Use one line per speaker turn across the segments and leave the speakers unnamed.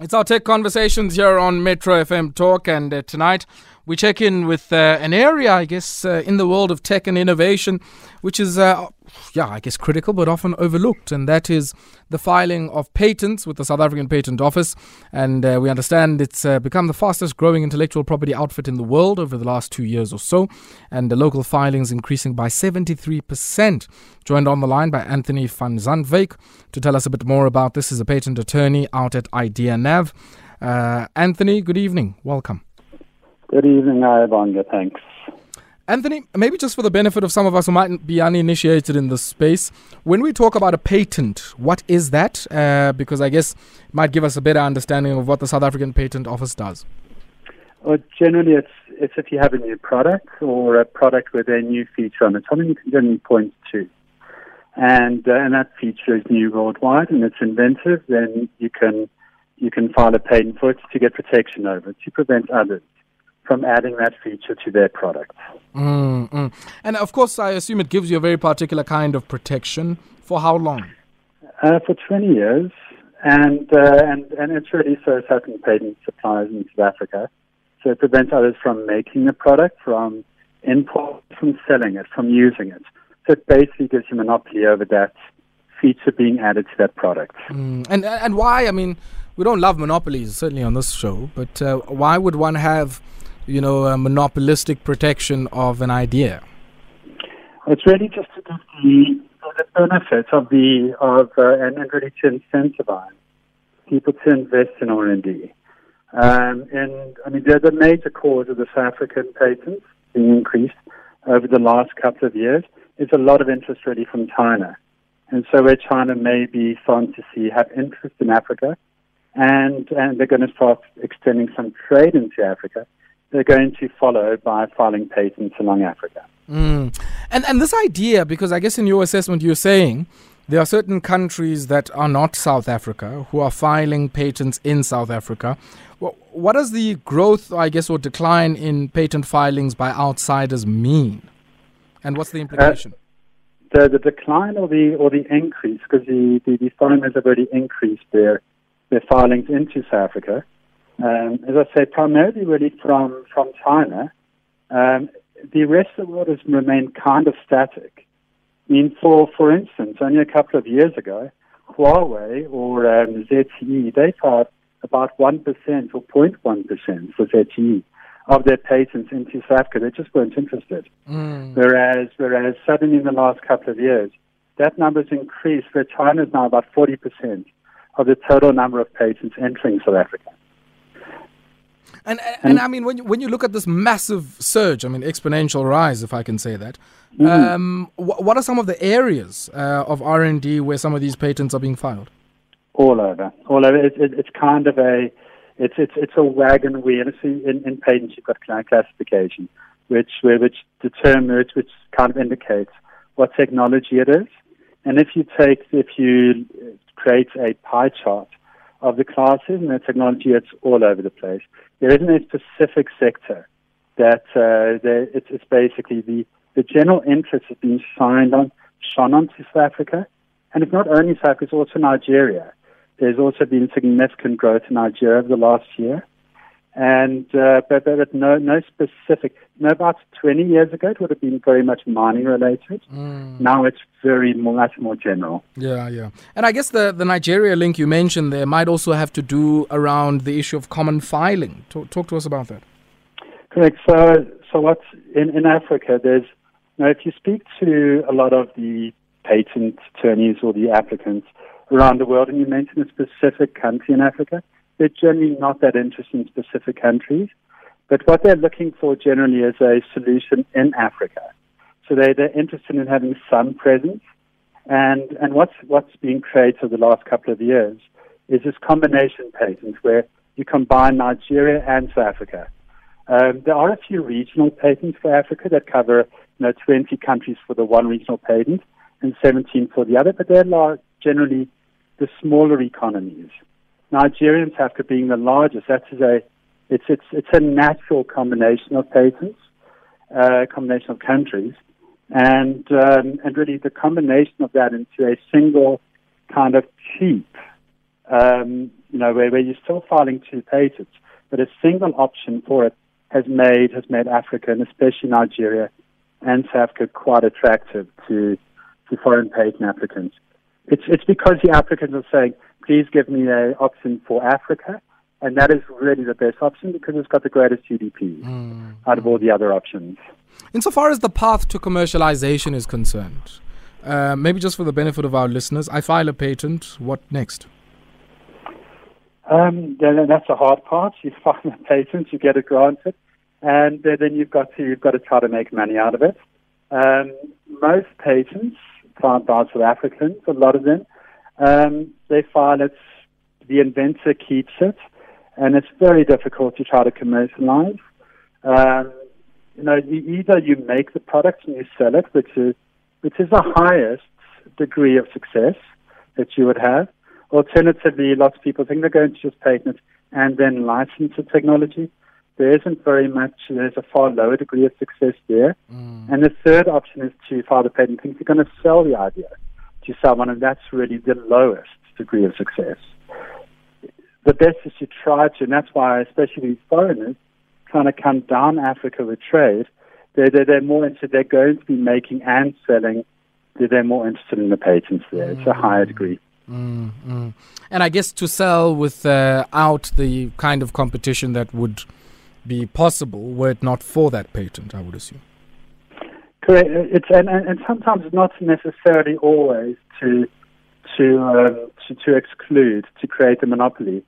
It's our tech conversations here on Metro FM Talk, and uh, tonight we check in with uh, an area, I guess, uh, in the world of tech and innovation, which is, uh, yeah, I guess critical but often overlooked, and that is the filing of patents with the South African Patent Office. And uh, we understand it's uh, become the fastest growing intellectual property outfit in the world over the last two years or so, and the local filings increasing by 73%. Joined on the line by Anthony van Zantwijk to tell us a bit more about this. Is a patent attorney out at IdeaNav. Anthony, good evening. Welcome.
Good evening, Ayabonga. Thanks.
Anthony, maybe just for the benefit of some of us who might be uninitiated in this space, when we talk about a patent, what is that? Uh, because I guess it might give us a better understanding of what the South African Patent Office does.
Well, generally, it's it's if you have a new product or a product with a new feature on it, something you can generally point to, and uh, and that feature is new worldwide and it's inventive. Then you can you can file a patent for it to get protection over it to prevent others from adding that feature to their product.
Mm-hmm. And of course, I assume it gives you a very particular kind of protection. For how long?
Uh, for 20 years. And, uh, and, and it's really so certain patent suppliers in South Africa. So it prevents others from making the product, from import, from selling it, from using it. So it basically gives you monopoly over that feature being added to that product.
Mm. And, and why? I mean, we don't love monopolies, certainly on this show, but uh, why would one have you know, a monopolistic protection of an idea?
It's really just to give the, the benefits of the of uh, and, really to incentivize people to invest in R and D. Um, and I mean, the, the major cause of South African patents being increased over the last couple of years is a lot of interest really from China. And so where China may be starting to see have interest in Africa, and and they're going to start extending some trade into Africa they're going to follow by filing patents along Africa.
Mm. And and this idea, because I guess in your assessment you're saying there are certain countries that are not South Africa who are filing patents in South Africa. What does the growth, I guess, or decline in patent filings by outsiders mean? And what's the implication?
Uh, the, the decline or the or the increase, because the, the, the foreigners have already increased their their filings into South Africa. Um, as I say, primarily really from, from China. Um, the rest of the world has remained kind of static. I mean, for, for instance, only a couple of years ago, Huawei or um, ZTE, they filed about 1% or 0.1% for ZTE of their patents into South Africa. They just weren't interested. Mm. Whereas, whereas suddenly in the last couple of years, that number has increased where China is now about 40% of the total number of patents entering South Africa.
And, and, and, I mean, when you, when you look at this massive surge, I mean, exponential rise, if I can say that, mm-hmm. um, wh- what are some of the areas uh, of R&D where some of these patents are being filed?
All over. All over. It, it, it's kind of a, it's, it's, it's a wagon wheel. See, in, in patents, you've got classification, which, which determines, which kind of indicates what technology it is. And if you take, if you create a pie chart of the classes and the technology, it's all over the place. There isn't a specific sector that uh, it's, it's basically the, the general interest has been signed on, shone onto South Africa. And it's not only South Africa, it's also Nigeria. There's also been significant growth in Nigeria over the last year. And uh, but, but no no specific. No, about 20 years ago, it would have been very much mining related. Mm. Now it's very much more general.
Yeah, yeah. And I guess the, the Nigeria link you mentioned there might also have to do around the issue of common filing. Talk, talk to us about that.
Correct. So, so what's in, in Africa, there's, now if you speak to a lot of the patent attorneys or the applicants around the world and you mention a specific country in Africa, they're generally not that interested in specific countries. But what they're looking for generally is a solution in Africa. So they, they're interested in having some presence. And, and what's, what's being created over the last couple of years is this combination patent where you combine Nigeria and South Africa. Um, there are a few regional patents for Africa that cover you know, 20 countries for the one regional patent and 17 for the other, but they're generally the smaller economies. Nigeria and South Africa being the largest, that is a it's it's it's a natural combination of patents, uh, combination of countries, and um, and really the combination of that into a single kind of cheap um, you know, where, where you're still filing two patents, but a single option for it has made has made Africa and especially Nigeria and South Africa quite attractive to to foreign patent applicants. It's it's because the applicants are saying, please give me an option for Africa, and that is really the best option because it's got the greatest GDP mm. out of all the other options.
Insofar as the path to commercialization is concerned, uh, maybe just for the benefit of our listeners, I file a patent. What next?
Um, then that's a hard part. You file a patent, you get it granted, and then you've got to you've got to try to make money out of it. Um, most patents filed by South Africans, a lot of them, um, they file it. The inventor keeps it, and it's very difficult to try to commercialize. Um, you know, either you make the product and you sell it, which is which is the highest degree of success that you would have. Alternatively, lots of people think they're going to just patent it and then license the technology. There isn't very much, there's a far lower degree of success there. Mm. And the third option is to file the patent, think you're going to sell the idea to someone, and that's really the lowest degree of success. The best is to try to, and that's why, especially foreigners, trying to come down Africa with trade, they're, they're, they're more interested, they're going to be making and selling, they're, they're more interested in the patents there. It's a higher degree.
Mm, mm. And I guess to sell without the kind of competition that would be possible were it not for that patent, I would assume.
Correct. It's and, and sometimes not necessarily always to to, um, to to exclude to create a monopoly.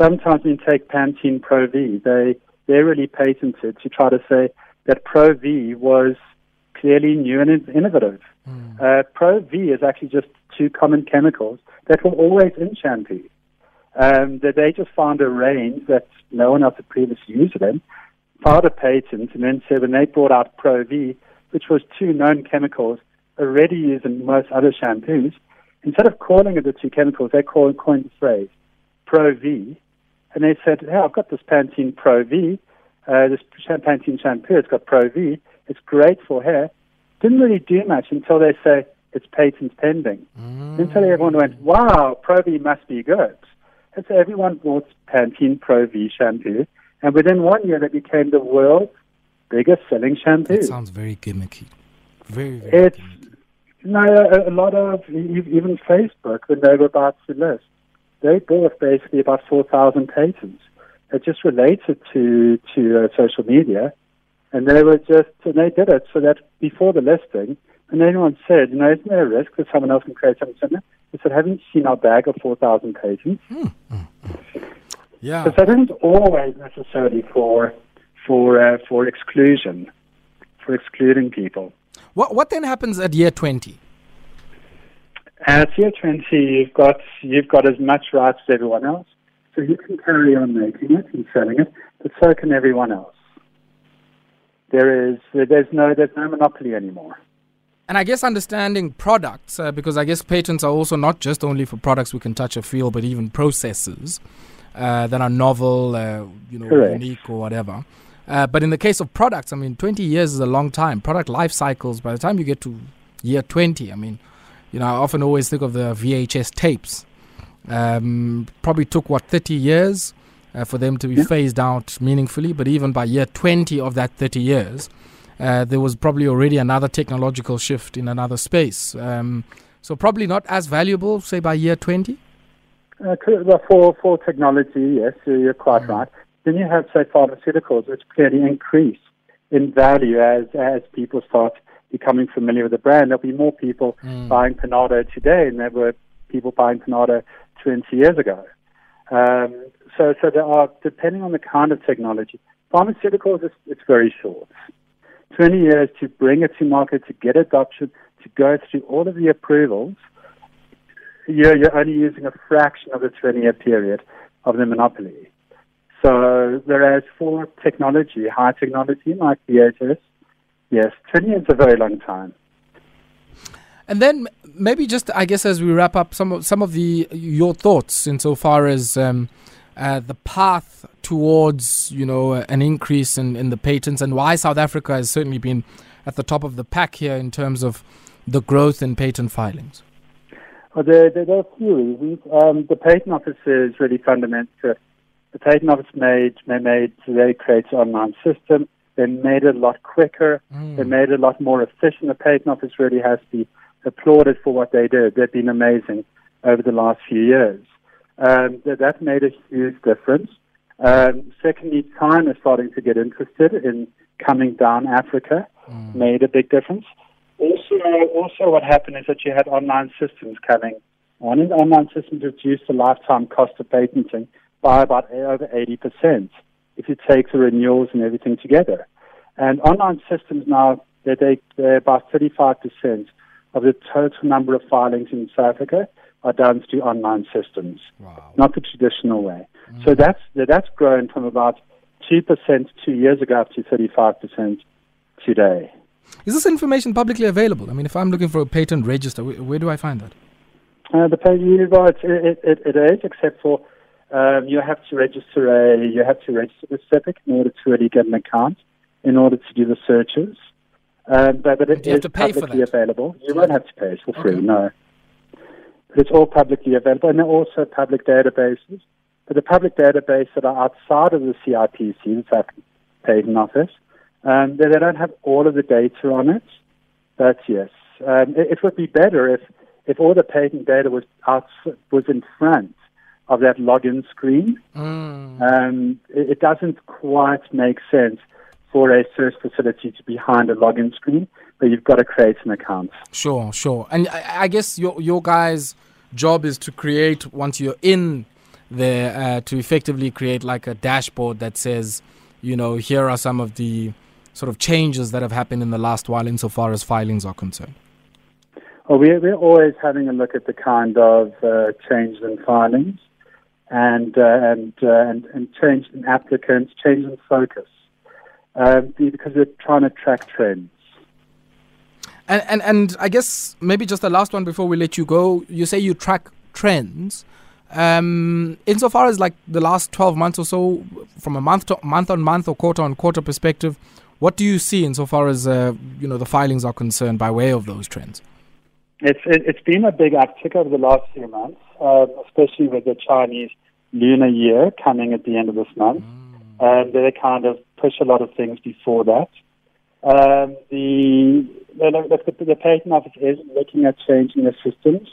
Sometimes when you take Pantene Pro V, they they really patented to try to say that Pro V was clearly new and innovative. Mm. Uh, Pro V is actually just two common chemicals that were always in shampoo. Um, that they just found a range that no one else had previously used them, filed a patent, and then said when they brought out Pro V, which was two known chemicals already used in most other shampoos, instead of calling it the two chemicals, they called, coined the phrase Pro V, and they said, "Hey, I've got this Pantene Pro V, uh, this Pantene shampoo. It's got Pro V. It's great for hair." Didn't really do much until they say it's patent pending. Mm. Until everyone went, "Wow, Pro V must be good." And so everyone bought Pantene Pro V shampoo, and within one year, they became the world's biggest selling shampoo.
It sounds very gimmicky. Very, very
it's, gimmicky. No, a, a, lot of, even Facebook, when they were about to list, they bought basically about 4,000 patents. It just related to, to uh, social media. And they were just, and they did it so that before the listing, and anyone said, you know, isn't there a risk that someone else can create something similar? They said, haven't you seen our bag of 4,000 patents? Mm,
Yeah.
So that isn't always necessarily for, for, uh, for exclusion, for excluding people.
What, what then happens at year 20?
At year 20, you've got, you've got as much rights as everyone else. So you can carry on making it and selling it, but so can everyone else. There is, there's no, there's no monopoly anymore.
And I guess understanding products, uh, because I guess patents are also not just only for products we can touch or feel, but even processes uh, that are novel, uh, you know, Correct. unique or whatever. Uh, but in the case of products, I mean, 20 years is a long time. Product life cycles, by the time you get to year 20, I mean, you know, I often always think of the VHS tapes. Um, probably took, what, 30 years uh, for them to be yeah. phased out meaningfully. But even by year 20 of that 30 years, uh, there was probably already another technological shift in another space. Um, so probably not as valuable, say by year 20?
Uh, for, for technology, yes, you're quite mm right. Then you have, say, pharmaceuticals, which clearly increase in value as, as people start becoming familiar with the brand. There'll be more people mm. buying Panado today than there were people buying Panado 20 years ago. Um, so, so there are, depending on the kind of technology, pharmaceuticals, it's, it's very short. 20 years to bring it to market, to get adoption, to go through all of the approvals, you're, you're only using a fraction of the 20 year period of the monopoly. So, whereas for technology, high technology like VHS, yes, 20 years is a very long time.
And then maybe just, I guess, as we wrap up, some of some of the your thoughts insofar as um, uh, the path towards you know an increase in, in the patents and why South Africa has certainly been at the top of the pack here in terms of the growth in patent filings?
Well, there, there, there are a few reasons. Um, the patent office is really fundamental. The patent office made they made they created an online system. They made it a lot quicker. Mm. They made it a lot more efficient. The patent office really has to be applauded for what they did. They've been amazing over the last few years. Um, that, that made a huge difference. Um, secondly, China is starting to get interested in coming down Africa. Mm. Made a big difference. Also, also what happened is that you had online systems coming on, and online systems reduced the lifetime cost of patenting by about over 80% if you take the renewals and everything together. And online systems now, they're, they're about 35% of the total number of filings in South Africa are done through online systems, wow. not the traditional way. Mm. So that's, that's grown from about 2% two years ago up to 35% today.
Is this information publicly available? I mean, if I'm looking for a patent register, where, where do I find that?
Uh, the patent unit well, it, it, it is, except for um, you have to register a you have to register with CIPC in order to really get an account in order to do the searches. Um, but, but it is publicly available. You won't have to pay; it's for free. Okay. No, but it's all publicly available, and there are also public databases. But the public databases that are outside of the CIPC, the South Patent Office, um, they, they, don't have all of the data on it. But yes, um, it, it, would be better if, if all the patent data was out, was in front of that login screen. Mm. Um, it, it, doesn't quite make sense for a search facility to be behind a login screen, but you've got to create an account.
Sure, sure. And I, I guess your your guys' job is to create once you're in there uh, to effectively create like a dashboard that says, you know, here are some of the sort of changes that have happened in the last while insofar as filings are concerned?
Well, we're, we're always having a look at the kind of uh, changes in filings and, uh, and, uh, and, and change in applicants, change in focus, um, because we're trying to track trends.
And, and, and I guess maybe just the last one before we let you go. You say you track trends. Um, insofar as like the last 12 months or so, from a month to month on month or quarter on quarter perspective, what do you see insofar as uh, you know the filings are concerned by way of those trends?
It's it, has been a big uptick over the last few months, uh, especially with the Chinese Lunar Year coming at the end of this month. Mm. Um, they kind of push a lot of things before that. Um, the, the, the patent office is looking at changing the systems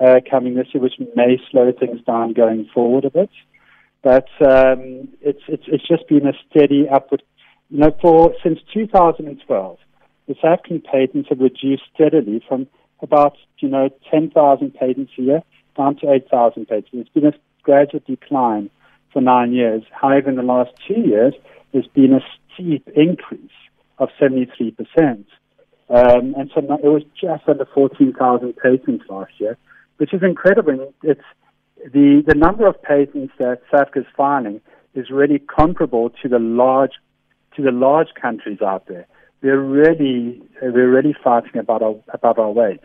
uh, coming this year, which may slow things down going forward a bit. But um, it's, it's, it's just been a steady upward. You know, for since 2012, the South African patents have reduced steadily from about you know 10,000 patents a year down to 8,000 patents. It's been a gradual decline for nine years. However, in the last two years, there's been a steep increase of 73%. Um, and so it was just under 14,000 patents last year which is incredible. It's the the number of patents that SAFCA is filing is really comparable to the large to the large countries out there. We're really we're really fighting about our above our weight.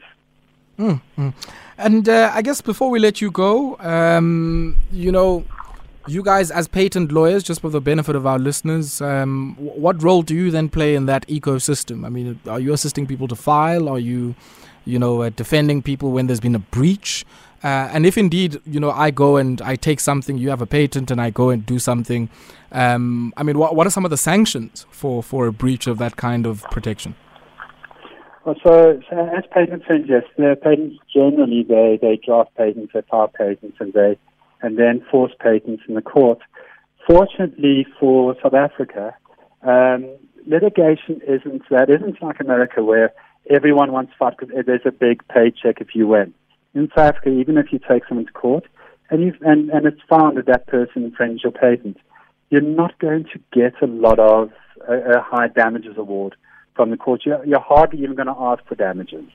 Mm-hmm. And uh, I guess before we let you go, um, you know, you guys as patent lawyers, just for the benefit of our listeners, um, what role do you then play in that ecosystem? I mean, are you assisting people to file? Are you you know, uh, defending people when there's been a breach. Uh, and if indeed, you know, I go and I take something, you have a patent, and I go and do something, um, I mean, what, what are some of the sanctions for, for a breach of that kind of protection?
Well, so, so as patent attorneys, yes, the patents generally they, they draft patents, they file patents, and they and then force patents in the court. Fortunately for South Africa, um, litigation isn't that isn't like America where everyone wants to fight because there's a big paycheck if you win. In South Africa, even if you take someone to court and, you and, and it's found that that person infringed your patent, you're not going to get a lot of a, a high damages award from the court. You're, you're hardly even going to ask for damages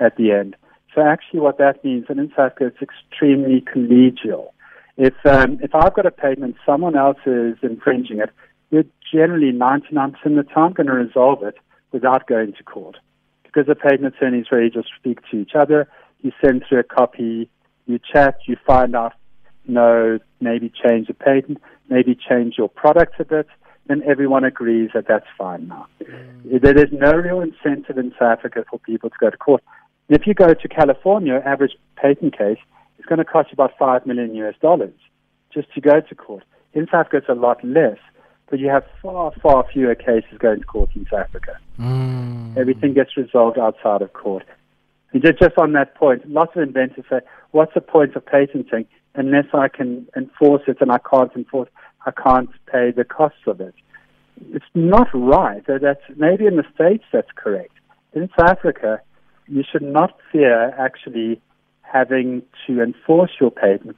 at the end. So actually, what that means, and in fact, it's extremely collegial. If um, if I've got a patent someone else is infringing it, we're generally 99% of the time going to resolve it without going to court because the patent attorneys really just speak to each other. You send through a copy, you chat, you find out, you know, maybe change the patent, maybe change your product a bit, then everyone agrees that that's fine now. Mm. There is no real incentive in South Africa for people to go to court. If you go to California, average patent case is going to cost you about 5 million US dollars just to go to court. In South Africa, it's a lot less, but you have far, far fewer cases going to court in South Africa.
Mm.
Everything gets resolved outside of court. And just, just on that point, lots of inventors say, what's the point of patenting unless I can enforce it and I can't enforce I can't pay the costs of it. It's not right. That's maybe in the States that's correct. In South Africa, you should not fear actually having to enforce your patent.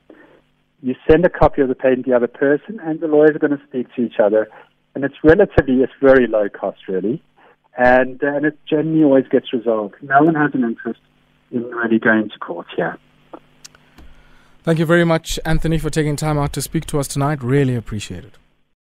You send a copy of the patent to the other person, and the lawyers are going to speak to each other. And it's relatively, it's very low cost, really. And, and it generally always gets resolved. No one has an interest in really going to court here.
Thank you very much, Anthony, for taking time out to speak to us tonight. Really appreciate it.